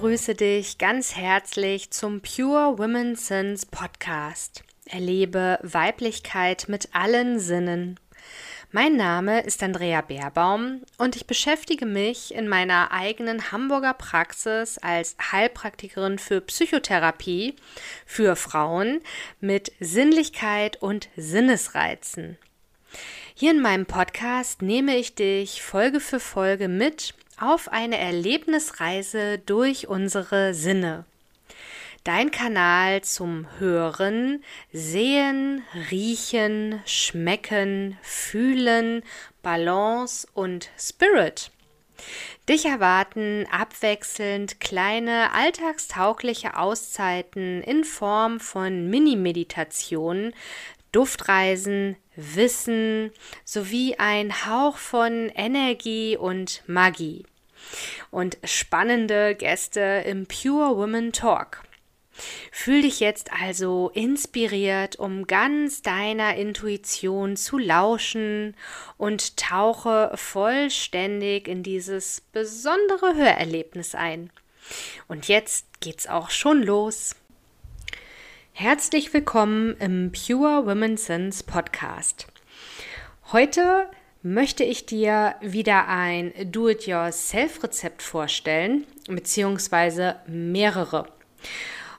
begrüße dich ganz herzlich zum Pure Women Sins Podcast. Erlebe Weiblichkeit mit allen Sinnen. Mein Name ist Andrea Beerbaum und ich beschäftige mich in meiner eigenen Hamburger Praxis als Heilpraktikerin für Psychotherapie für Frauen mit Sinnlichkeit und Sinnesreizen. Hier in meinem Podcast nehme ich dich Folge für Folge mit auf eine Erlebnisreise durch unsere Sinne. Dein Kanal zum Hören, Sehen, Riechen, Schmecken, Fühlen, Balance und Spirit. Dich erwarten abwechselnd kleine alltagstaugliche Auszeiten in Form von Mini-Meditationen, Duftreisen, Wissen sowie ein Hauch von Energie und Magie. Und spannende Gäste im Pure Women Talk. Fühl dich jetzt also inspiriert, um ganz deiner Intuition zu lauschen und tauche vollständig in dieses besondere Hörerlebnis ein. Und jetzt geht's auch schon los. Herzlich willkommen im Pure Women Sense Podcast. Heute möchte ich dir wieder ein Do-it-yourself-Rezept vorstellen, beziehungsweise mehrere.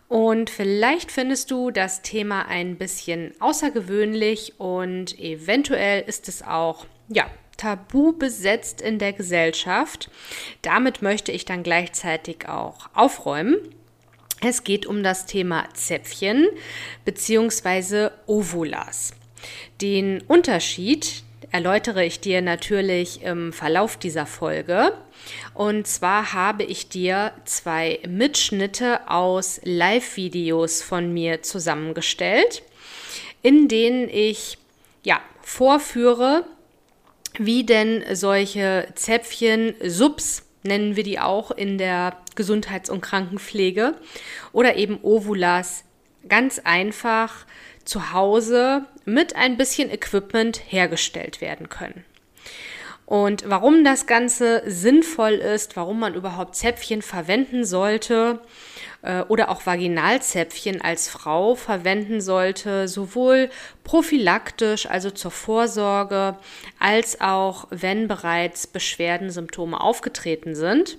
Und vielleicht findest du das Thema ein bisschen außergewöhnlich und eventuell ist es auch, ja, tabu besetzt in der Gesellschaft. Damit möchte ich dann gleichzeitig auch aufräumen. Es geht um das Thema Zäpfchen bzw. Ovulas. Den Unterschied erläutere ich dir natürlich im Verlauf dieser Folge. Und zwar habe ich dir zwei Mitschnitte aus Live-Videos von mir zusammengestellt, in denen ich ja vorführe, wie denn solche Zäpfchen Subs nennen wir die auch in der Gesundheits- und Krankenpflege oder eben Ovulas ganz einfach zu Hause mit ein bisschen Equipment hergestellt werden können. Und warum das Ganze sinnvoll ist, warum man überhaupt Zäpfchen verwenden sollte äh, oder auch Vaginalzäpfchen als Frau verwenden sollte, sowohl prophylaktisch, also zur Vorsorge, als auch wenn bereits Beschwerden, Symptome aufgetreten sind.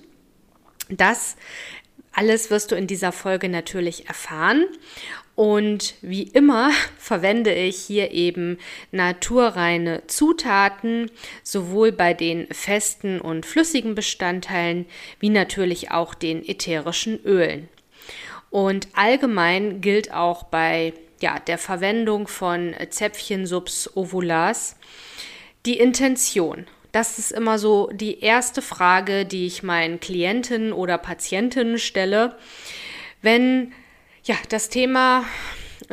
Das alles wirst du in dieser Folge natürlich erfahren. Und wie immer verwende ich hier eben naturreine Zutaten, sowohl bei den festen und flüssigen Bestandteilen wie natürlich auch den ätherischen Ölen. Und allgemein gilt auch bei ja, der Verwendung von Zäpfchensubs Ovulas die Intention. Das ist immer so die erste Frage, die ich meinen Klientinnen oder Patientinnen stelle. Wenn ja, das Thema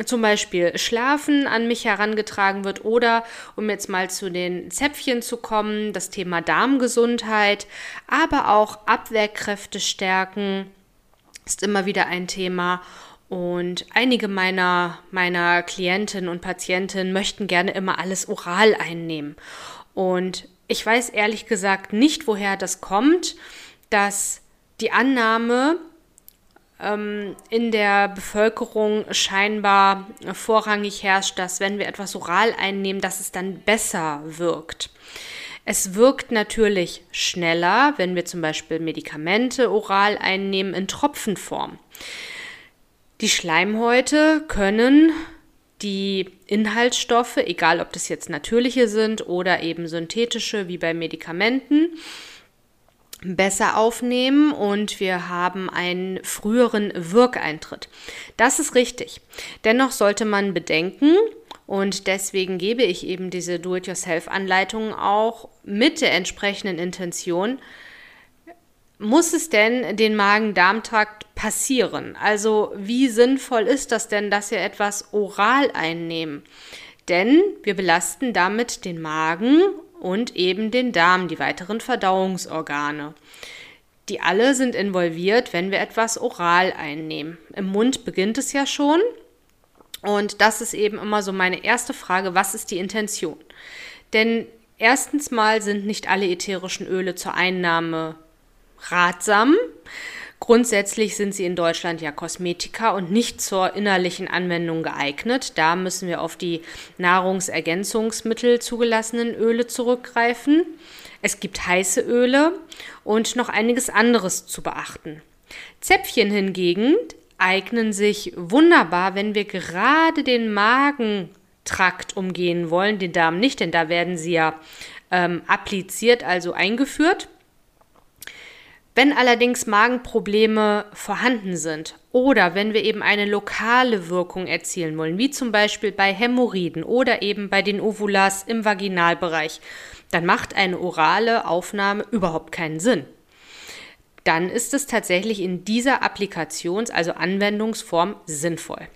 zum Beispiel Schlafen an mich herangetragen wird oder, um jetzt mal zu den Zäpfchen zu kommen, das Thema Darmgesundheit, aber auch Abwehrkräfte stärken ist immer wieder ein Thema. Und einige meiner, meiner Klientinnen und Patientinnen möchten gerne immer alles oral einnehmen. Und ich weiß ehrlich gesagt nicht, woher das kommt, dass die Annahme, ähm, in der Bevölkerung scheinbar vorrangig herrscht, dass wenn wir etwas oral einnehmen, dass es dann besser wirkt. Es wirkt natürlich schneller, wenn wir zum Beispiel Medikamente oral einnehmen in Tropfenform. Die Schleimhäute können die Inhaltsstoffe, egal ob das jetzt natürliche sind oder eben synthetische wie bei Medikamenten, besser aufnehmen und wir haben einen früheren Wirkeintritt. Das ist richtig. Dennoch sollte man bedenken, und deswegen gebe ich eben diese Do-it-yourself-Anleitungen auch mit der entsprechenden Intention. Muss es denn den Magen-Darm-Trakt passieren? Also wie sinnvoll ist das denn, dass wir etwas oral einnehmen? Denn wir belasten damit den Magen und eben den Darm, die weiteren Verdauungsorgane. Die alle sind involviert, wenn wir etwas oral einnehmen. Im Mund beginnt es ja schon. Und das ist eben immer so meine erste Frage, was ist die Intention? Denn erstens mal sind nicht alle ätherischen Öle zur Einnahme ratsam. Grundsätzlich sind sie in Deutschland ja Kosmetika und nicht zur innerlichen Anwendung geeignet. Da müssen wir auf die Nahrungsergänzungsmittel zugelassenen Öle zurückgreifen. Es gibt heiße Öle und noch einiges anderes zu beachten. Zäpfchen hingegen eignen sich wunderbar, wenn wir gerade den Magentrakt umgehen wollen, den Darm nicht, denn da werden sie ja ähm, appliziert, also eingeführt. Wenn allerdings Magenprobleme vorhanden sind oder wenn wir eben eine lokale Wirkung erzielen wollen, wie zum Beispiel bei Hämorrhoiden oder eben bei den Ovulas im Vaginalbereich, dann macht eine orale Aufnahme überhaupt keinen Sinn. Dann ist es tatsächlich in dieser Applikations-, also Anwendungsform sinnvoll.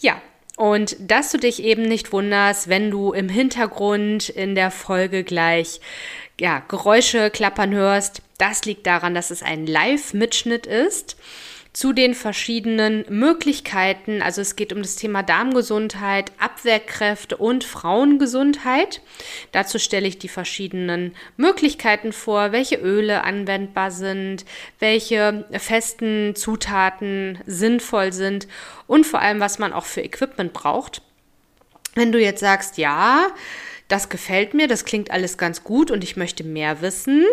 Ja, und dass du dich eben nicht wunderst, wenn du im Hintergrund in der Folge gleich ja, Geräusche klappern hörst, das liegt daran, dass es ein Live-Mitschnitt ist zu den verschiedenen Möglichkeiten. Also es geht um das Thema Darmgesundheit, Abwehrkräfte und Frauengesundheit. Dazu stelle ich die verschiedenen Möglichkeiten vor, welche Öle anwendbar sind, welche festen Zutaten sinnvoll sind und vor allem, was man auch für Equipment braucht. Wenn du jetzt sagst, ja, das gefällt mir, das klingt alles ganz gut und ich möchte mehr wissen.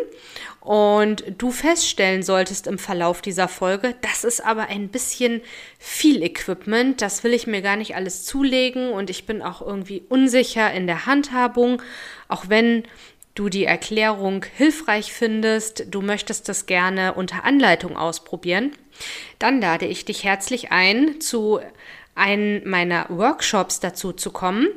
Und du feststellen solltest im Verlauf dieser Folge, das ist aber ein bisschen viel Equipment, das will ich mir gar nicht alles zulegen und ich bin auch irgendwie unsicher in der Handhabung, auch wenn du die Erklärung hilfreich findest, du möchtest das gerne unter Anleitung ausprobieren, dann lade ich dich herzlich ein, zu einem meiner Workshops dazu zu kommen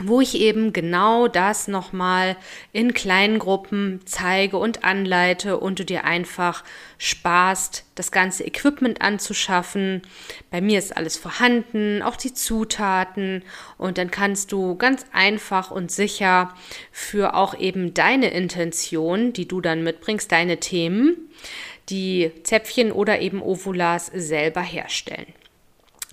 wo ich eben genau das nochmal in kleinen Gruppen zeige und anleite und du dir einfach sparst, das ganze Equipment anzuschaffen. Bei mir ist alles vorhanden, auch die Zutaten und dann kannst du ganz einfach und sicher für auch eben deine Intention, die du dann mitbringst, deine Themen, die Zäpfchen oder eben Ovulas selber herstellen.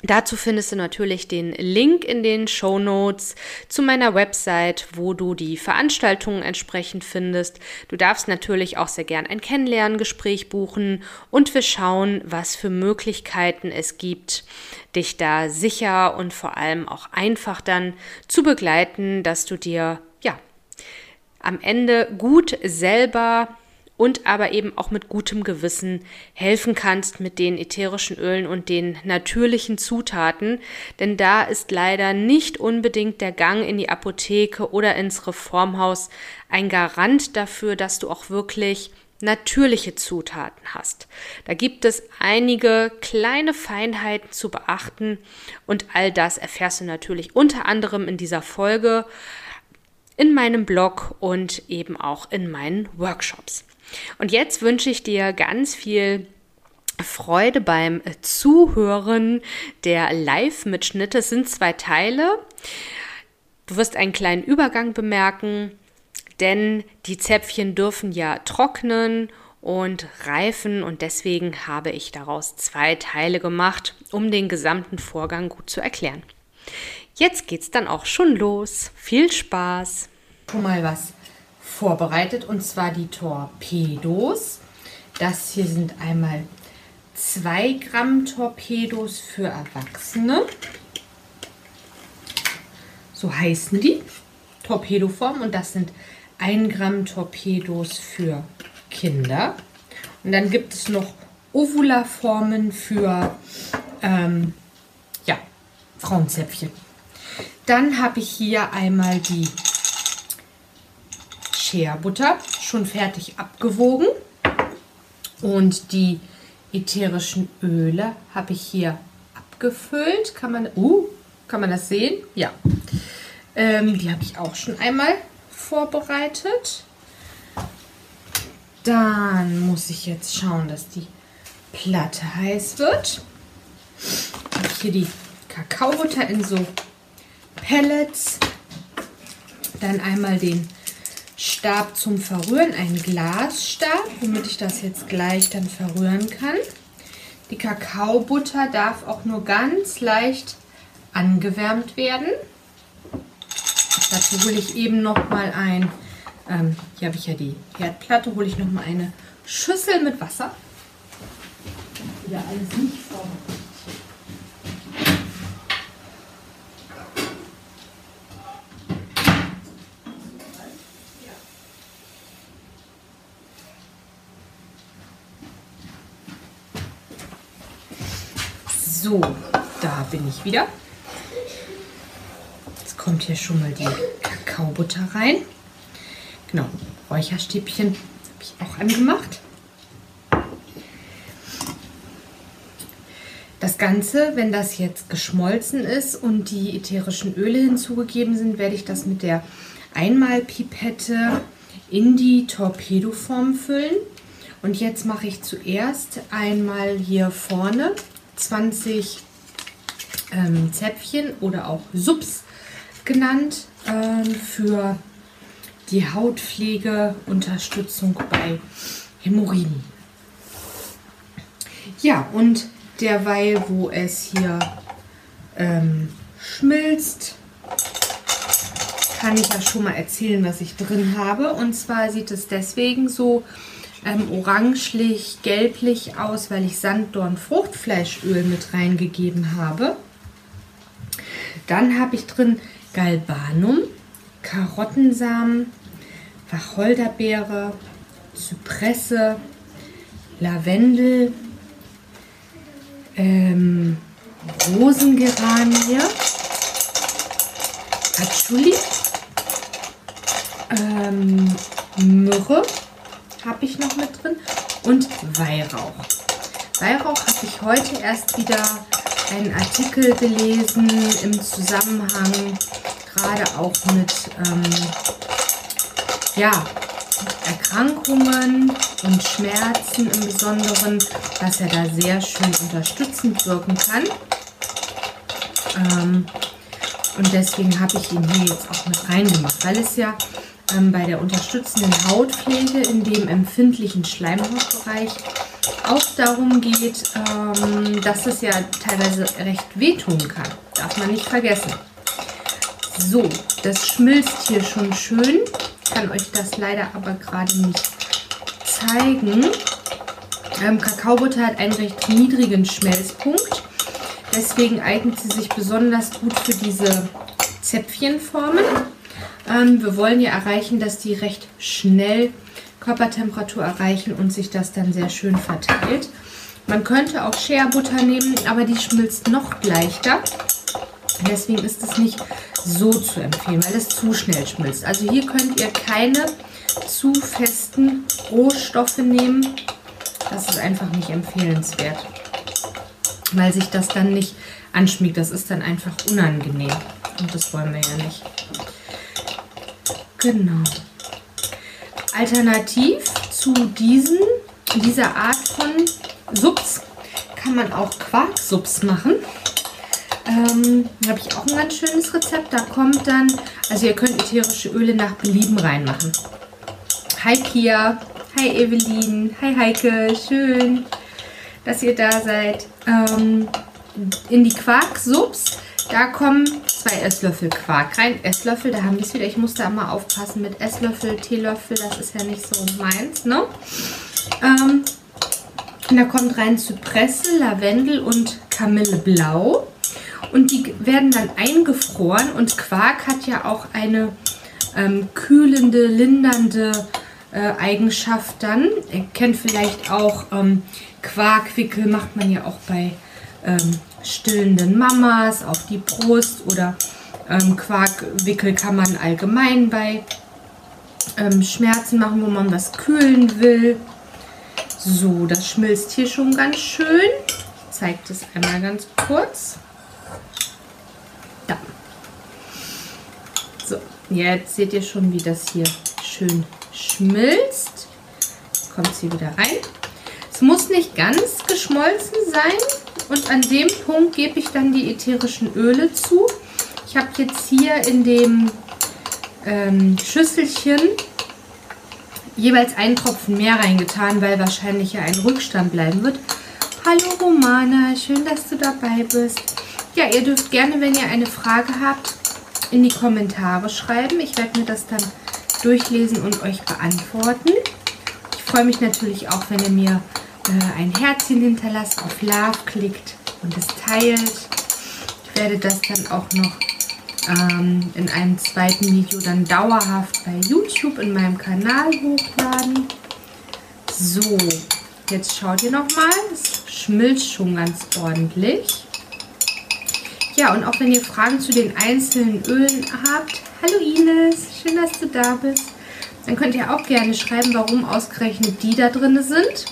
Dazu findest du natürlich den Link in den Show Notes zu meiner Website, wo du die Veranstaltungen entsprechend findest. Du darfst natürlich auch sehr gern ein Kennenlerngespräch buchen und wir schauen, was für Möglichkeiten es gibt, dich da sicher und vor allem auch einfach dann zu begleiten, dass du dir ja am Ende gut selber und aber eben auch mit gutem Gewissen helfen kannst mit den ätherischen Ölen und den natürlichen Zutaten, denn da ist leider nicht unbedingt der Gang in die Apotheke oder ins Reformhaus ein Garant dafür, dass du auch wirklich natürliche Zutaten hast. Da gibt es einige kleine Feinheiten zu beachten und all das erfährst du natürlich unter anderem in dieser Folge in meinem Blog und eben auch in meinen Workshops. Und jetzt wünsche ich dir ganz viel Freude beim Zuhören der Live-Mitschnitte. Es sind zwei Teile. Du wirst einen kleinen Übergang bemerken, denn die Zäpfchen dürfen ja trocknen und reifen und deswegen habe ich daraus zwei Teile gemacht, um den gesamten Vorgang gut zu erklären. Jetzt geht's dann auch schon los. Viel Spaß! Schon mal was vorbereitet und zwar die Torpedos. Das hier sind einmal 2 Gramm Torpedos für Erwachsene. So heißen die. Torpedoform und das sind 1 Gramm Torpedos für Kinder. Und dann gibt es noch Ovula-Formen für ähm, ja, Frauenzäpfchen. Dann habe ich hier einmal die Shea-Butter schon fertig abgewogen. Und die ätherischen Öle habe ich hier abgefüllt. Kann man, uh, kann man das sehen? Ja. Ähm, die habe ich auch schon einmal vorbereitet. Dann muss ich jetzt schauen, dass die Platte heiß wird. Ich habe hier die Kakaobutter in so Pellets. Dann einmal den Stab zum Verrühren, ein Glasstab, womit ich das jetzt gleich dann verrühren kann. Die Kakaobutter darf auch nur ganz leicht angewärmt werden. Dazu hole ich eben noch mal ein, ähm, hier habe ich ja die Herdplatte, hole ich noch mal eine Schüssel mit Wasser. wieder alles nicht vorbereitet. So, da bin ich wieder. Jetzt kommt hier schon mal die Kakaobutter rein. Genau, Räucherstäbchen habe ich auch angemacht. Das Ganze, wenn das jetzt geschmolzen ist und die ätherischen Öle hinzugegeben sind, werde ich das mit der Einmalpipette in die Torpedoform füllen. Und jetzt mache ich zuerst einmal hier vorne 20 ähm, Zäpfchen oder auch Subs genannt ähm, für die Hautpflegeunterstützung bei Hämorrhoiden. Ja, und derweil, wo es hier ähm, schmilzt, kann ich ja schon mal erzählen, was ich drin habe. Und zwar sieht es deswegen so ähm, orangelich, gelblich aus, weil ich Sanddorn-Fruchtfleischöl mit reingegeben habe. Dann habe ich drin Galbanum, Karottensamen, Wacholderbeere, Zypresse, Lavendel, ähm, Rosengeranie, Patchouli, ähm, Myrrhe habe ich noch mit drin und Weihrauch. Weihrauch habe ich heute erst wieder einen Artikel gelesen im Zusammenhang gerade auch mit ähm, ja, Erkrankungen und Schmerzen im Besonderen, dass er da sehr schön unterstützend wirken kann. Ähm, und deswegen habe ich ihn hier jetzt auch mit reingemacht, weil es ja ähm, bei der unterstützenden Hautpflege in dem empfindlichen Schleimhautbereich auch darum geht, ähm, dass es ja teilweise recht wehtun kann. Darf man nicht vergessen. So, das schmilzt hier schon schön. Ich kann euch das leider aber gerade nicht zeigen. Ähm, Kakaobutter hat einen recht niedrigen Schmelzpunkt. Deswegen eignet sie sich besonders gut für diese Zäpfchenformen. Ähm, wir wollen ja erreichen, dass die recht schnell Körpertemperatur erreichen und sich das dann sehr schön verteilt. Man könnte auch Shea-Butter nehmen, aber die schmilzt noch leichter. Deswegen ist es nicht so zu empfehlen, weil es zu schnell schmilzt. Also hier könnt ihr keine zu festen Rohstoffe nehmen. Das ist einfach nicht empfehlenswert, weil sich das dann nicht anschmiegt. Das ist dann einfach unangenehm und das wollen wir ja nicht. Genau. Alternativ zu diesen, dieser Art von Subs kann man auch Quarksubs machen. Ähm, da habe ich auch ein ganz schönes Rezept. Da kommt dann, also ihr könnt ätherische Öle nach Belieben reinmachen. Hi Pia, hi Evelyn, hi Heike, schön, dass ihr da seid. Ähm, in die Quarksubs da kommen zwei Esslöffel Quark rein. Esslöffel, da haben wir es wieder. Ich muss da mal aufpassen mit Esslöffel, Teelöffel. Das ist ja nicht so meins, ne? Ähm, da kommt rein Zypresse, Lavendel und Kamilleblau. Und die werden dann eingefroren. Und Quark hat ja auch eine ähm, kühlende, lindernde äh, Eigenschaft dann. Ihr kennt vielleicht auch ähm, Quarkwickel, macht man ja auch bei ähm, stillenden Mamas auf die Brust oder ähm, Quarkwickel kann man allgemein bei ähm, Schmerzen machen, wo man was kühlen will. So, das schmilzt hier schon ganz schön. Ich zeige das einmal ganz kurz. Da. So, jetzt seht ihr schon, wie das hier schön schmilzt. Kommt sie wieder rein. Es muss nicht ganz geschmolzen sein, und an dem Punkt gebe ich dann die ätherischen Öle zu. Ich habe jetzt hier in dem ähm, Schüsselchen jeweils einen Tropfen mehr reingetan, weil wahrscheinlich ja ein Rückstand bleiben wird. Hallo Romana, schön, dass du dabei bist. Ja, ihr dürft gerne, wenn ihr eine Frage habt, in die Kommentare schreiben. Ich werde mir das dann durchlesen und euch beantworten. Ich freue mich natürlich auch, wenn ihr mir äh, ein Herzchen hinterlasst, auf Love klickt und es teilt. Ich werde das dann auch noch ähm, in einem zweiten Video dann dauerhaft bei YouTube in meinem Kanal hochladen. So, jetzt schaut ihr nochmal. Es schmilzt schon ganz ordentlich. Ja, und auch wenn ihr Fragen zu den einzelnen Ölen habt, hallo Ines, schön, dass du da bist. Dann könnt ihr auch gerne schreiben, warum ausgerechnet die da drin sind.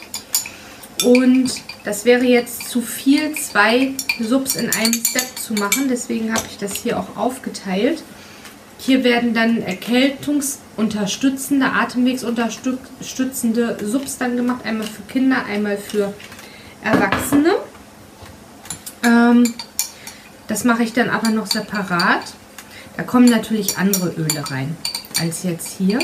Und das wäre jetzt zu viel, zwei Subs in einem Step zu machen. Deswegen habe ich das hier auch aufgeteilt. Hier werden dann erkältungsunterstützende, atemwegsunterstützende Subs dann gemacht. Einmal für Kinder, einmal für Erwachsene. Ähm, das mache ich dann aber noch separat. Da kommen natürlich andere Öle rein als jetzt hier.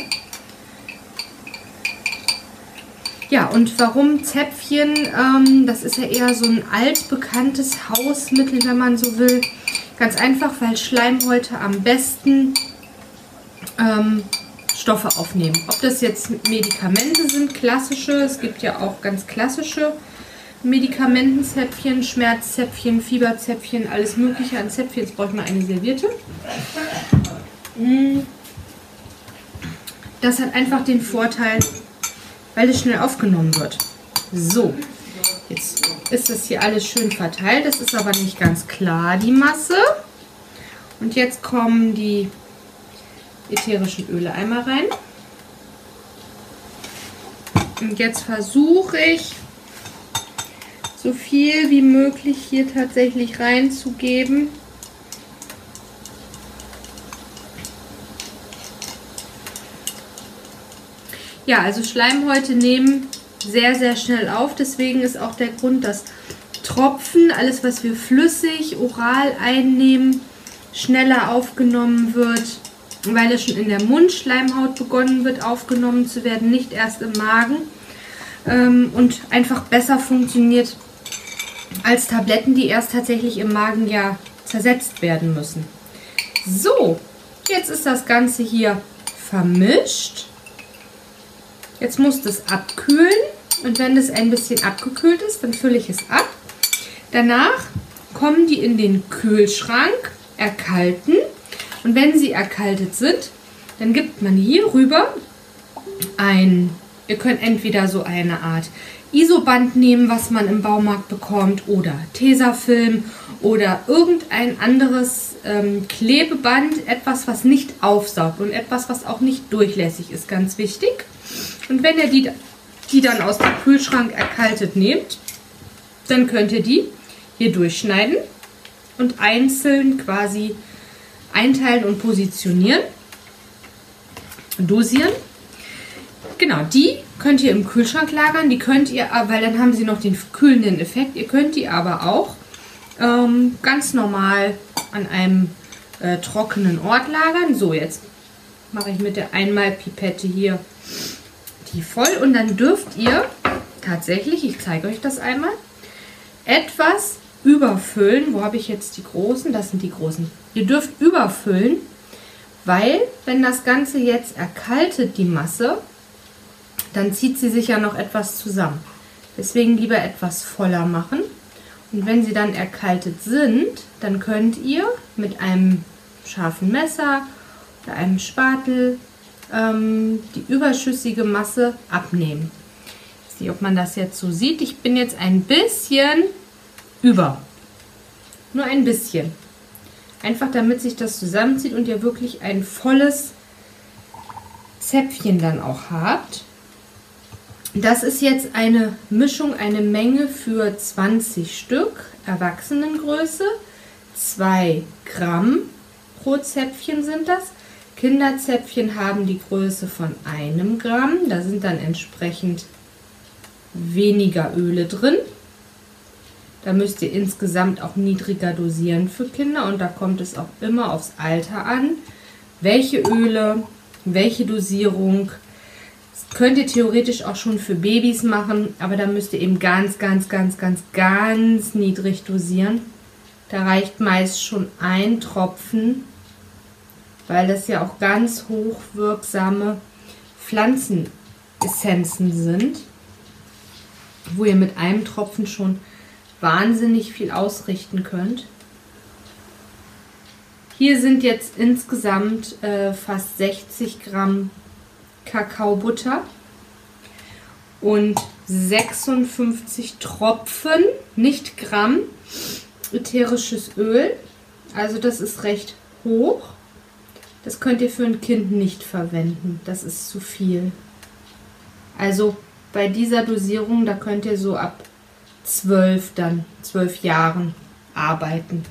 Ja, und warum Zäpfchen? Ähm, das ist ja eher so ein altbekanntes Hausmittel, wenn man so will. Ganz einfach, weil Schleimhäute am besten ähm, Stoffe aufnehmen. Ob das jetzt Medikamente sind, klassische, es gibt ja auch ganz klassische Medikamentenzäpfchen, Schmerzzäpfchen, Fieberzäpfchen, alles mögliche an Zäpfchen. Jetzt brauche ich mal eine Serviette. Mm. Das hat einfach den Vorteil, weil es schnell aufgenommen wird. So, jetzt ist das hier alles schön verteilt. Das ist aber nicht ganz klar, die Masse. Und jetzt kommen die ätherischen Öle einmal rein. Und jetzt versuche ich, so viel wie möglich hier tatsächlich reinzugeben. Ja, also Schleimhäute nehmen sehr, sehr schnell auf. Deswegen ist auch der Grund, dass Tropfen, alles was wir flüssig, oral einnehmen, schneller aufgenommen wird, weil es schon in der Mundschleimhaut begonnen wird aufgenommen zu werden, nicht erst im Magen ähm, und einfach besser funktioniert als Tabletten, die erst tatsächlich im Magen ja zersetzt werden müssen. So, jetzt ist das Ganze hier vermischt. Jetzt muss das abkühlen und wenn das ein bisschen abgekühlt ist, dann fülle ich es ab. Danach kommen die in den Kühlschrank, erkalten und wenn sie erkaltet sind, dann gibt man hier rüber ein, ihr könnt entweder so eine Art Isoband nehmen, was man im Baumarkt bekommt oder Tesafilm oder irgendein anderes ähm, Klebeband, etwas, was nicht aufsaugt und etwas, was auch nicht durchlässig ist, ganz wichtig. Und wenn ihr die, die dann aus dem Kühlschrank erkaltet nehmt, dann könnt ihr die hier durchschneiden und einzeln quasi einteilen und positionieren, dosieren. Genau, die könnt ihr im Kühlschrank lagern, die könnt ihr, weil dann haben sie noch den kühlenden Effekt. Ihr könnt die aber auch ähm, ganz normal an einem äh, trockenen Ort lagern. So, jetzt mache ich mit der Einmalpipette hier die voll und dann dürft ihr tatsächlich, ich zeige euch das einmal, etwas überfüllen. Wo habe ich jetzt die großen? Das sind die großen. Ihr dürft überfüllen, weil wenn das Ganze jetzt erkaltet, die Masse, dann zieht sie sich ja noch etwas zusammen. Deswegen lieber etwas voller machen. Und wenn sie dann erkaltet sind, dann könnt ihr mit einem scharfen Messer oder einem Spatel ähm, die überschüssige Masse abnehmen. Ich nicht, ob man das jetzt so sieht. Ich bin jetzt ein bisschen über. Nur ein bisschen. Einfach damit sich das zusammenzieht und ihr wirklich ein volles Zäpfchen dann auch habt. Das ist jetzt eine Mischung, eine Menge für 20 Stück, Erwachsenengröße. 2 Gramm pro Zäpfchen sind das. Kinderzäpfchen haben die Größe von einem Gramm. Da sind dann entsprechend weniger Öle drin. Da müsst ihr insgesamt auch niedriger dosieren für Kinder und da kommt es auch immer aufs Alter an. Welche Öle, welche Dosierung. Das könnt ihr theoretisch auch schon für Babys machen, aber da müsst ihr eben ganz, ganz, ganz, ganz, ganz niedrig dosieren. Da reicht meist schon ein Tropfen weil das ja auch ganz hochwirksame Pflanzenessenzen sind. wo ihr mit einem Tropfen schon wahnsinnig viel ausrichten könnt. Hier sind jetzt insgesamt äh, fast 60 Gramm Kakaobutter und 56 Tropfen, nicht Gramm, ätherisches Öl. Also das ist recht hoch. Das könnt ihr für ein Kind nicht verwenden. Das ist zu viel. Also bei dieser Dosierung, da könnt ihr so ab 12 dann, 12 Jahren arbeiten.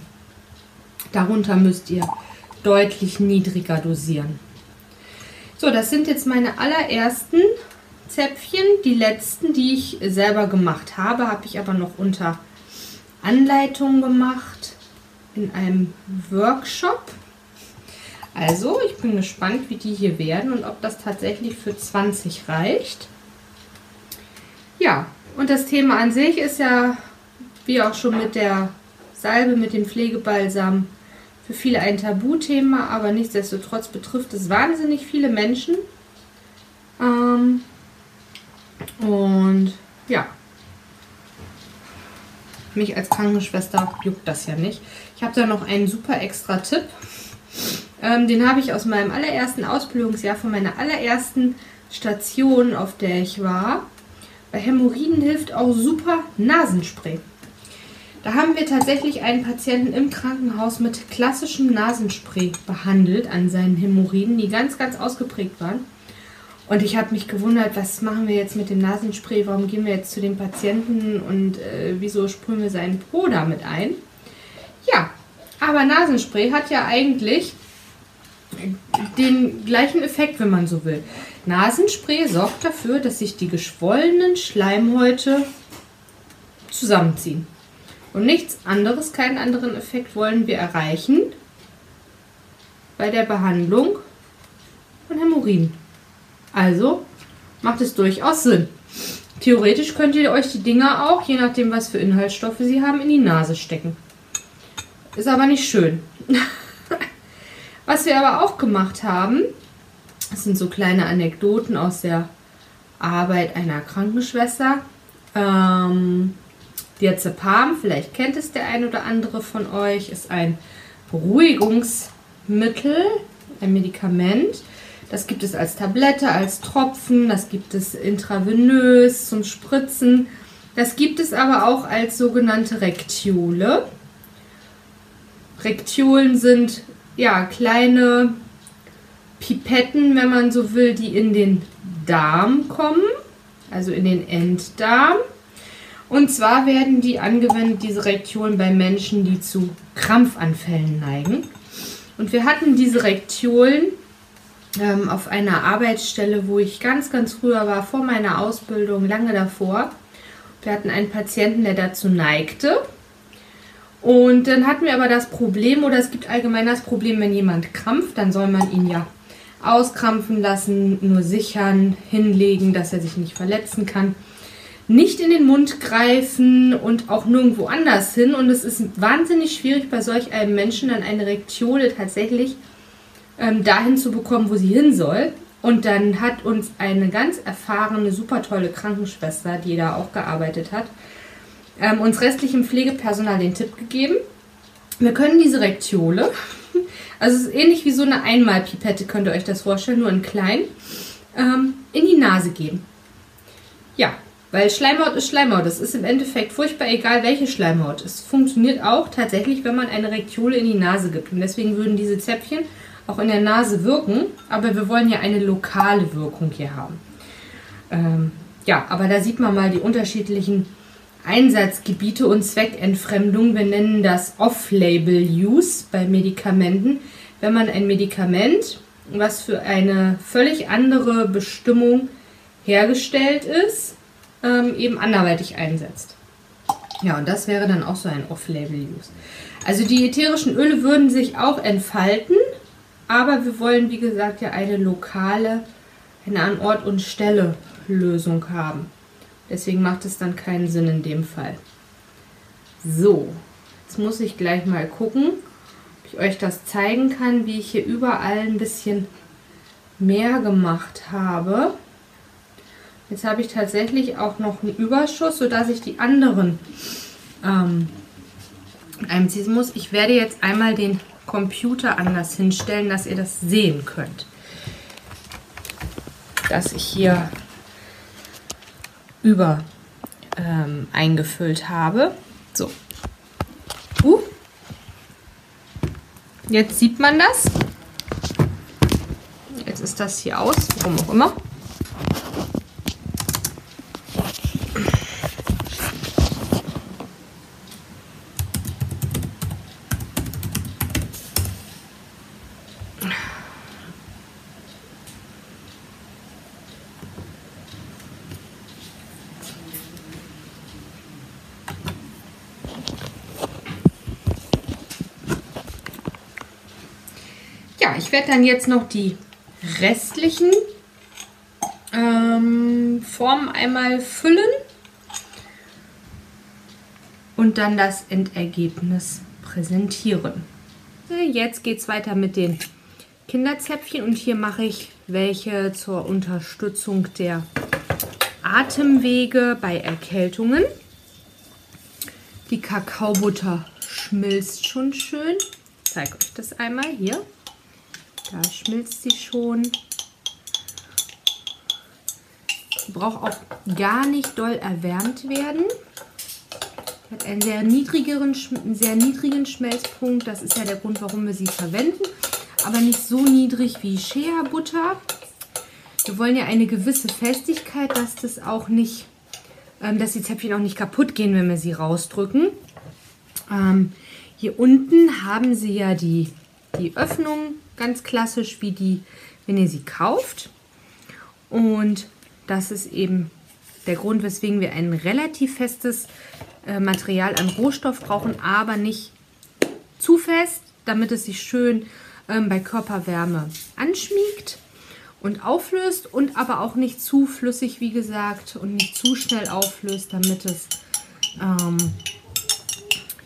Darunter müsst ihr deutlich niedriger dosieren. So, das sind jetzt meine allerersten Zäpfchen. Die letzten, die ich selber gemacht habe, habe ich aber noch unter Anleitung gemacht in einem Workshop. Also, ich bin gespannt, wie die hier werden und ob das tatsächlich für 20 reicht. Ja, und das Thema an sich ist ja, wie auch schon mit der Salbe, mit dem Pflegebalsam, für viele ein Tabuthema, aber nichtsdestotrotz betrifft es wahnsinnig viele Menschen. Ähm, und ja, mich als Krankenschwester juckt das ja nicht. Ich habe da noch einen super extra Tipp. Ähm, den habe ich aus meinem allerersten Ausbildungsjahr, von meiner allerersten Station, auf der ich war. Bei Hämorrhoiden hilft auch super Nasenspray. Da haben wir tatsächlich einen Patienten im Krankenhaus mit klassischem Nasenspray behandelt an seinen Hämorrhoiden, die ganz, ganz ausgeprägt waren. Und ich habe mich gewundert, was machen wir jetzt mit dem Nasenspray? Warum gehen wir jetzt zu dem Patienten und äh, wieso sprühen wir seinen Po damit ein? Ja, aber Nasenspray hat ja eigentlich den gleichen Effekt, wenn man so will. Nasenspray sorgt dafür, dass sich die geschwollenen Schleimhäute zusammenziehen. Und nichts anderes, keinen anderen Effekt wollen wir erreichen bei der Behandlung von Hämorrhoiden. Also macht es durchaus Sinn. Theoretisch könnt ihr euch die Dinger auch, je nachdem was für Inhaltsstoffe sie haben, in die Nase stecken. Ist aber nicht schön. was wir aber auch gemacht haben, das sind so kleine Anekdoten aus der Arbeit einer Krankenschwester. Ähm, Diazepam, vielleicht kennt es der ein oder andere von euch, ist ein Beruhigungsmittel, ein Medikament. Das gibt es als Tablette, als Tropfen, das gibt es intravenös zum Spritzen. Das gibt es aber auch als sogenannte Rektiole. Rektiolen sind ja kleine Pipetten, wenn man so will, die in den Darm kommen, also in den Enddarm. Und zwar werden die angewendet, diese Rektiolen, bei Menschen, die zu Krampfanfällen neigen. Und wir hatten diese Rektiolen ähm, auf einer Arbeitsstelle, wo ich ganz, ganz früher war, vor meiner Ausbildung, lange davor. Wir hatten einen Patienten, der dazu neigte. Und dann hatten wir aber das Problem, oder es gibt allgemein das Problem, wenn jemand krampft, dann soll man ihn ja auskrampfen lassen, nur sichern, hinlegen, dass er sich nicht verletzen kann. Nicht in den Mund greifen und auch nirgendwo anders hin. Und es ist wahnsinnig schwierig, bei solch einem Menschen dann eine Rektiole tatsächlich ähm, dahin zu bekommen, wo sie hin soll. Und dann hat uns eine ganz erfahrene, super tolle Krankenschwester, die da auch gearbeitet hat, ähm, uns restlichem Pflegepersonal den Tipp gegeben. Wir können diese Rektiole, also es ist ähnlich wie so eine Einmalpipette, könnt ihr euch das vorstellen, nur in klein, ähm, in die Nase geben. Ja, weil Schleimhaut ist Schleimhaut. Das ist im Endeffekt furchtbar egal, welche Schleimhaut. Es funktioniert auch tatsächlich, wenn man eine Rektiole in die Nase gibt. Und deswegen würden diese Zäpfchen auch in der Nase wirken, aber wir wollen ja eine lokale Wirkung hier haben. Ähm, ja, aber da sieht man mal die unterschiedlichen Einsatzgebiete und Zweckentfremdung. Wir nennen das Off-Label-Use bei Medikamenten. Wenn man ein Medikament, was für eine völlig andere Bestimmung hergestellt ist, ähm, eben anderweitig einsetzt. Ja, und das wäre dann auch so ein Off-Label-Use. Also die ätherischen Öle würden sich auch entfalten, aber wir wollen, wie gesagt, ja eine lokale, eine an Ort und Stelle Lösung haben. Deswegen macht es dann keinen Sinn in dem Fall. So, jetzt muss ich gleich mal gucken, ob ich euch das zeigen kann, wie ich hier überall ein bisschen mehr gemacht habe. Jetzt habe ich tatsächlich auch noch einen Überschuss, sodass ich die anderen ähm, einziehen muss. Ich werde jetzt einmal den Computer anders hinstellen, dass ihr das sehen könnt. Dass ich hier über ähm, eingefüllt habe. So. Uh. Jetzt sieht man das. Jetzt ist das hier aus, warum auch immer. Ich werde dann jetzt noch die restlichen ähm, Formen einmal füllen und dann das Endergebnis präsentieren. Jetzt geht es weiter mit den Kinderzäpfchen und hier mache ich welche zur Unterstützung der Atemwege bei Erkältungen. Die Kakaobutter schmilzt schon schön. Ich zeige euch das einmal hier. Da schmilzt sie schon. Braucht auch gar nicht doll erwärmt werden. Hat einen sehr, niedrigeren, einen sehr niedrigen Schmelzpunkt. Das ist ja der Grund, warum wir sie verwenden. Aber nicht so niedrig wie Shea-Butter. Wir wollen ja eine gewisse Festigkeit, dass das auch nicht, ähm, dass die Zäpfchen auch nicht kaputt gehen, wenn wir sie rausdrücken. Ähm, hier unten haben sie ja die, die Öffnung ganz klassisch wie die, wenn ihr sie kauft. Und das ist eben der Grund, weswegen wir ein relativ festes äh, Material an Rohstoff brauchen, aber nicht zu fest, damit es sich schön ähm, bei Körperwärme anschmiegt und auflöst und aber auch nicht zu flüssig, wie gesagt, und nicht zu schnell auflöst, damit es ähm,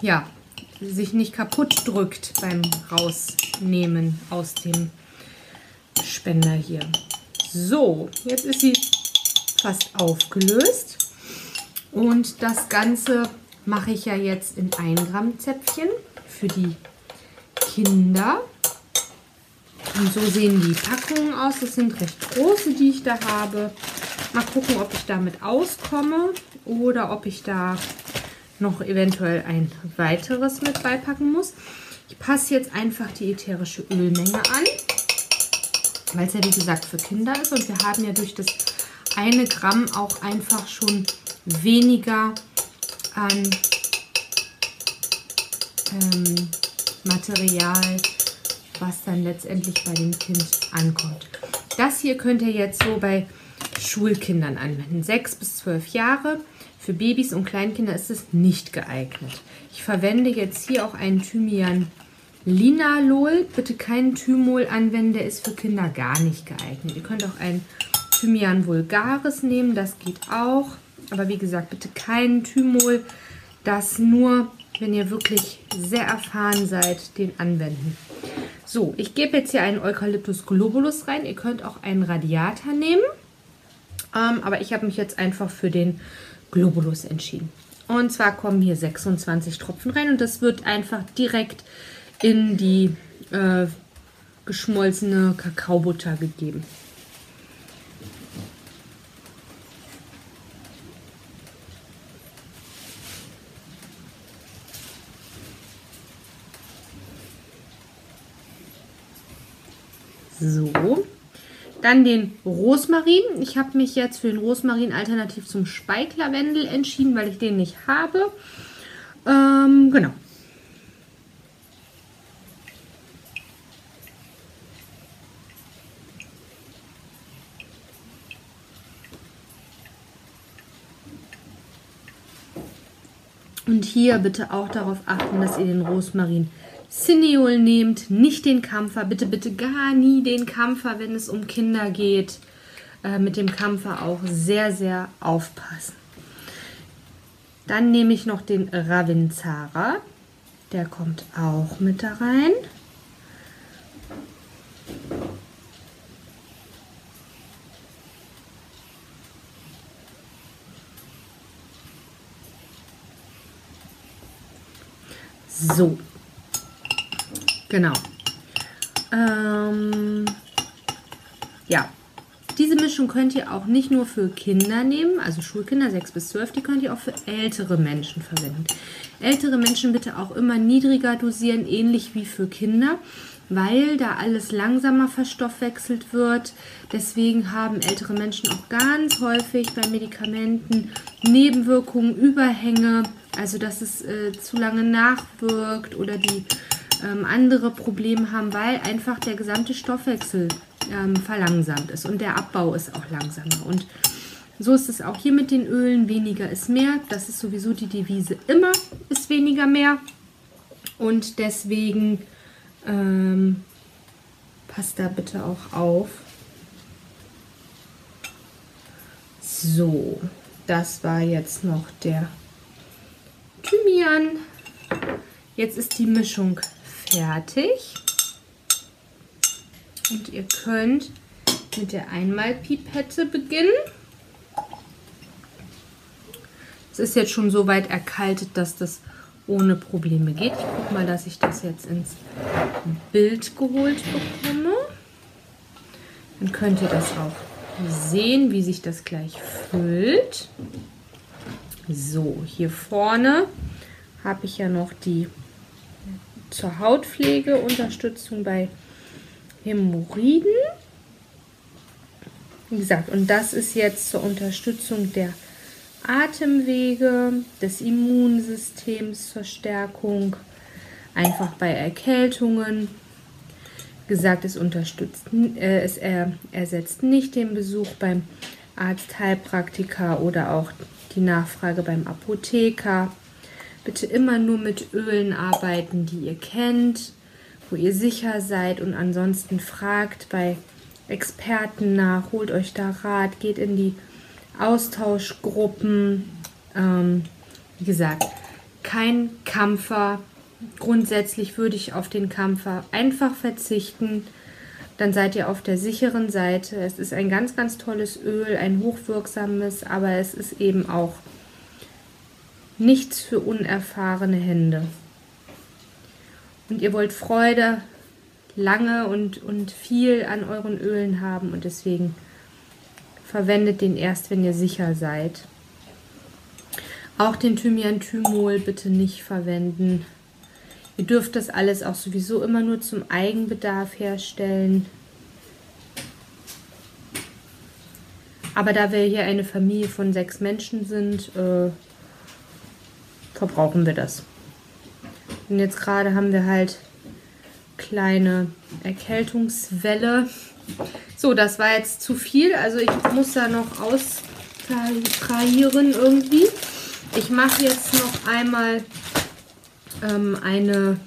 ja, sich nicht kaputt drückt beim Rausnehmen aus dem Spender hier. So, jetzt ist sie fast aufgelöst. Und das Ganze mache ich ja jetzt in 1 Gramm Zäpfchen für die Kinder. Und so sehen die Packungen aus. Das sind recht große, die ich da habe. Mal gucken, ob ich damit auskomme oder ob ich da noch eventuell ein weiteres mit beipacken muss. Ich passe jetzt einfach die ätherische Ölmenge an, weil es ja wie gesagt für Kinder ist und wir haben ja durch das eine Gramm auch einfach schon weniger an ähm, Material, was dann letztendlich bei dem Kind ankommt. Das hier könnt ihr jetzt so bei Schulkindern anwenden, 6 bis 12 Jahre. Für Babys und Kleinkinder ist es nicht geeignet. Ich verwende jetzt hier auch einen Thymian Linalol. Bitte keinen Thymol anwenden, der ist für Kinder gar nicht geeignet. Ihr könnt auch einen Thymian vulgaris nehmen, das geht auch. Aber wie gesagt, bitte keinen Thymol. Das nur, wenn ihr wirklich sehr erfahren seid, den anwenden. So, ich gebe jetzt hier einen Eucalyptus globulus rein. Ihr könnt auch einen Radiator nehmen. Ähm, aber ich habe mich jetzt einfach für den Globulus entschieden. Und zwar kommen hier 26 Tropfen rein und das wird einfach direkt in die äh, geschmolzene Kakaobutter gegeben. So, dann den Rosmarin. Ich habe mich jetzt für den Rosmarin alternativ zum Speiklavendel entschieden, weil ich den nicht habe. Ähm, genau. Und hier bitte auch darauf achten, dass ihr den Rosmarin Cineol nehmt, nicht den Kampfer, bitte, bitte gar nie den Kampfer, wenn es um Kinder geht. Äh, mit dem Kampfer auch sehr, sehr aufpassen. Dann nehme ich noch den Ravinzara. Der kommt auch mit da rein. So. Genau. Ähm, ja, diese Mischung könnt ihr auch nicht nur für Kinder nehmen, also Schulkinder 6 bis 12, die könnt ihr auch für ältere Menschen verwenden. Ältere Menschen bitte auch immer niedriger dosieren, ähnlich wie für Kinder, weil da alles langsamer verstoffwechselt wird. Deswegen haben ältere Menschen auch ganz häufig bei Medikamenten Nebenwirkungen, Überhänge, also dass es äh, zu lange nachwirkt oder die ähm, andere Probleme haben, weil einfach der gesamte Stoffwechsel ähm, verlangsamt ist und der Abbau ist auch langsamer. Und so ist es auch hier mit den Ölen. Weniger ist mehr. Das ist sowieso die Devise immer, ist weniger mehr. Und deswegen ähm, passt da bitte auch auf. So, das war jetzt noch der Thymian. Jetzt ist die Mischung fertig. Und ihr könnt mit der Einmalpipette beginnen. Es ist jetzt schon so weit erkaltet, dass das ohne Probleme geht. Ich gucke mal, dass ich das jetzt ins Bild geholt bekomme. Dann könnt ihr das auch sehen, wie sich das gleich füllt. So, hier vorne habe ich ja noch die zur Hautpflege Unterstützung bei Hämorrhoiden. Wie gesagt, und das ist jetzt zur Unterstützung der Atemwege, des Immunsystems zur Stärkung, einfach bei Erkältungen. Gesagt, es unterstützt, äh, es er, ersetzt nicht den Besuch beim Arzt, Heilpraktiker oder auch die Nachfrage beim Apotheker. Bitte immer nur mit Ölen arbeiten, die ihr kennt wo ihr sicher seid und ansonsten fragt bei Experten nach, holt euch da Rat, geht in die Austauschgruppen. Ähm, wie gesagt, kein Kampfer. Grundsätzlich würde ich auf den Kampfer einfach verzichten. Dann seid ihr auf der sicheren Seite. Es ist ein ganz, ganz tolles Öl, ein hochwirksames, aber es ist eben auch nichts für unerfahrene Hände und ihr wollt Freude lange und, und viel an euren Ölen haben und deswegen verwendet den erst, wenn ihr sicher seid. Auch den Thymian-Thymol bitte nicht verwenden. Ihr dürft das alles auch sowieso immer nur zum Eigenbedarf herstellen. Aber da wir hier eine Familie von sechs Menschen sind, äh, verbrauchen wir das. Und jetzt gerade haben wir halt kleine Erkältungswelle. So, das war jetzt zu viel. Also ich muss da noch austrahieren irgendwie. Ich mache jetzt noch einmal ähm, eine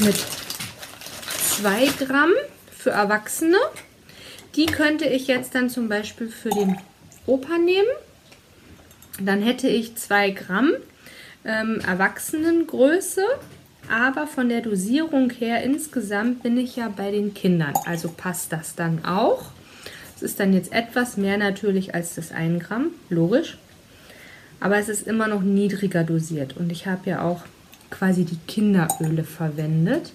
mit 2 Gramm für Erwachsene. Die könnte ich jetzt dann zum Beispiel für den Opa nehmen. Dann hätte ich 2 Gramm ähm, Erwachsenengröße, aber von der Dosierung her insgesamt bin ich ja bei den Kindern. Also passt das dann auch. Es ist dann jetzt etwas mehr natürlich als das 1 Gramm, logisch. Aber es ist immer noch niedriger dosiert. Und ich habe ja auch quasi die Kinderöle verwendet.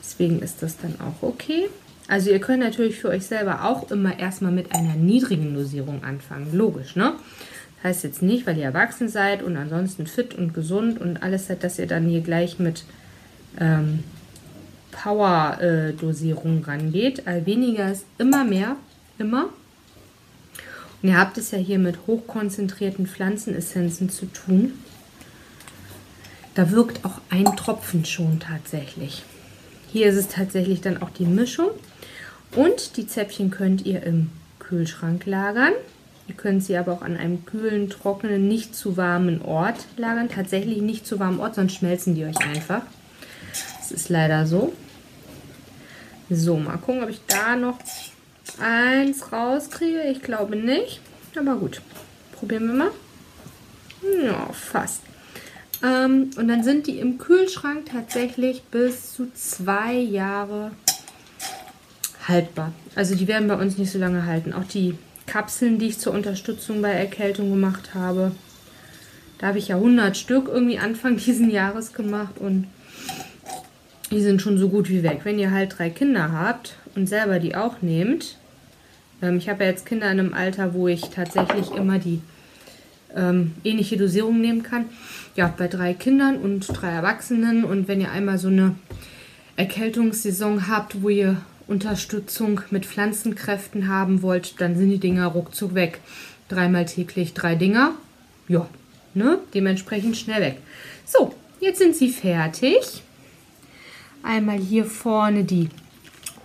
Deswegen ist das dann auch okay. Also ihr könnt natürlich für euch selber auch immer erstmal mit einer niedrigen Dosierung anfangen. Logisch, ne? Heißt jetzt nicht, weil ihr erwachsen seid und ansonsten fit und gesund und alles seid, dass ihr dann hier gleich mit ähm, Power-Dosierung rangeht. All weniger ist immer mehr, immer. Und ihr habt es ja hier mit hochkonzentrierten Pflanzenessenzen zu tun. Da wirkt auch ein Tropfen schon tatsächlich. Hier ist es tatsächlich dann auch die Mischung. Und die Zäpfchen könnt ihr im Kühlschrank lagern. Ihr könnt sie aber auch an einem kühlen, trockenen, nicht zu warmen Ort lagern. Tatsächlich nicht zu warmen Ort, sonst schmelzen die euch einfach. Das ist leider so. So, mal gucken, ob ich da noch eins rauskriege. Ich glaube nicht. Aber gut, probieren wir mal. Ja, fast. Ähm, und dann sind die im Kühlschrank tatsächlich bis zu zwei Jahre haltbar. Also die werden bei uns nicht so lange halten. Auch die Kapseln, die ich zur Unterstützung bei Erkältung gemacht habe. Da habe ich ja 100 Stück irgendwie Anfang diesen Jahres gemacht und die sind schon so gut wie weg. Wenn ihr halt drei Kinder habt und selber die auch nehmt, ähm, ich habe ja jetzt Kinder in einem Alter, wo ich tatsächlich immer die ähm, ähnliche Dosierung nehmen kann. Ja, bei drei Kindern und drei Erwachsenen und wenn ihr einmal so eine Erkältungssaison habt, wo ihr Unterstützung mit Pflanzenkräften haben wollt, dann sind die Dinger ruckzuck weg. Dreimal täglich drei Dinger. Ja, ne? Dementsprechend schnell weg. So, jetzt sind sie fertig. Einmal hier vorne die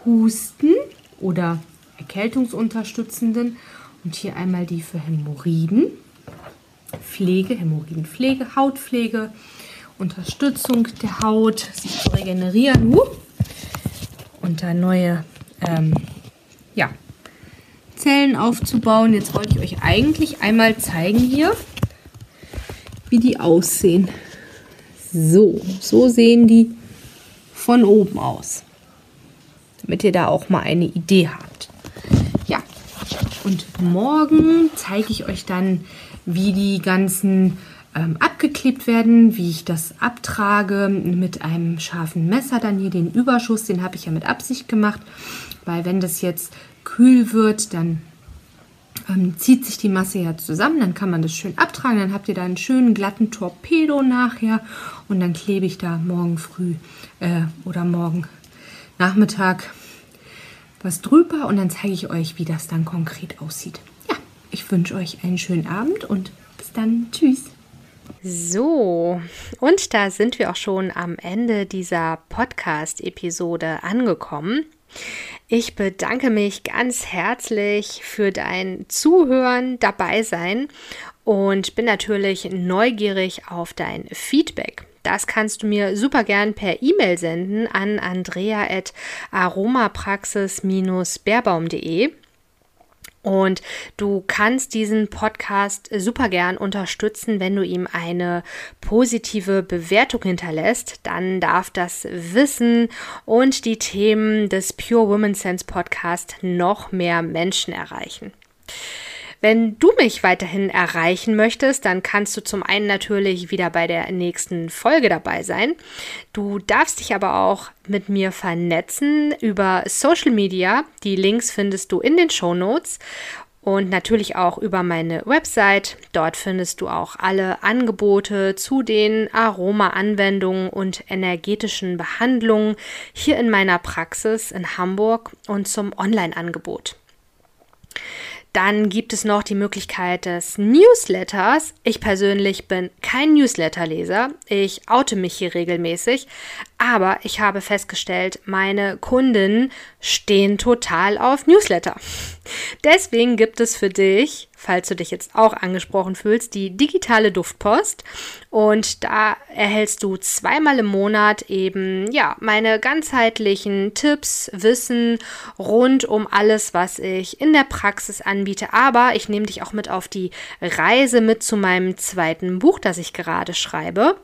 Husten oder Erkältungsunterstützenden und hier einmal die für Hämorrhoiden. Pflege, Hämorrhoidenpflege, Hautpflege, Unterstützung der Haut, sich zu regenerieren. Uh, und da neue ähm, ja, Zellen aufzubauen. Jetzt wollte ich euch eigentlich einmal zeigen hier, wie die aussehen. So, so sehen die von oben aus. Damit ihr da auch mal eine Idee habt. Ja, und morgen zeige ich euch dann, wie die ganzen ähm, abgeklebt werden, wie ich das abtrage mit einem scharfen Messer. Dann hier den Überschuss, den habe ich ja mit Absicht gemacht, weil wenn das jetzt kühl wird, dann ähm, zieht sich die Masse ja zusammen, dann kann man das schön abtragen, dann habt ihr da einen schönen glatten Torpedo nachher und dann klebe ich da morgen früh äh, oder morgen Nachmittag was drüber und dann zeige ich euch, wie das dann konkret aussieht. Ja, ich wünsche euch einen schönen Abend und bis dann. Tschüss. So, und da sind wir auch schon am Ende dieser Podcast-Episode angekommen. Ich bedanke mich ganz herzlich für dein Zuhören, dabei sein und bin natürlich neugierig auf dein Feedback. Das kannst du mir super gern per E-Mail senden an andrea.aromapraxis-beerbaum.de. Und du kannst diesen Podcast super gern unterstützen, wenn du ihm eine positive Bewertung hinterlässt. Dann darf das Wissen und die Themen des Pure Women Sense Podcast noch mehr Menschen erreichen. Wenn du mich weiterhin erreichen möchtest, dann kannst du zum einen natürlich wieder bei der nächsten Folge dabei sein. Du darfst dich aber auch mit mir vernetzen über Social Media. Die Links findest du in den Show Notes und natürlich auch über meine Website. Dort findest du auch alle Angebote zu den Aroma-Anwendungen und energetischen Behandlungen hier in meiner Praxis in Hamburg und zum Online-Angebot. Dann gibt es noch die Möglichkeit des Newsletters. Ich persönlich bin kein Newsletterleser. Ich oute mich hier regelmäßig. Aber ich habe festgestellt, meine Kunden stehen total auf Newsletter. Deswegen gibt es für dich, falls du dich jetzt auch angesprochen fühlst, die digitale Duftpost. Und da erhältst du zweimal im Monat eben, ja, meine ganzheitlichen Tipps, Wissen rund um alles, was ich in der Praxis anbiete. Aber ich nehme dich auch mit auf die Reise mit zu meinem zweiten Buch, das ich gerade schreibe.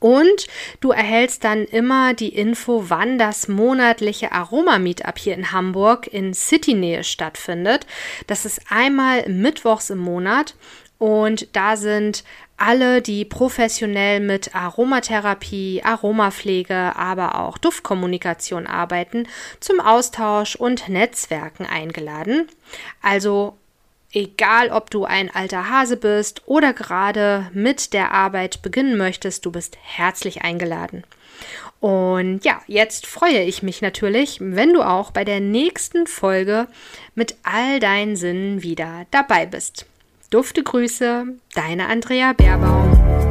Und du erhältst dann immer die Info, wann das monatliche Aroma-Meetup hier in Hamburg in City-Nähe stattfindet. Das ist einmal mittwochs im Monat und da sind alle, die professionell mit Aromatherapie, Aromapflege, aber auch Duftkommunikation arbeiten, zum Austausch und Netzwerken eingeladen. Also Egal, ob du ein alter Hase bist oder gerade mit der Arbeit beginnen möchtest, du bist herzlich eingeladen. Und ja, jetzt freue ich mich natürlich, wenn du auch bei der nächsten Folge mit all deinen Sinnen wieder dabei bist. Dufte Grüße, deine Andrea Baerbaum.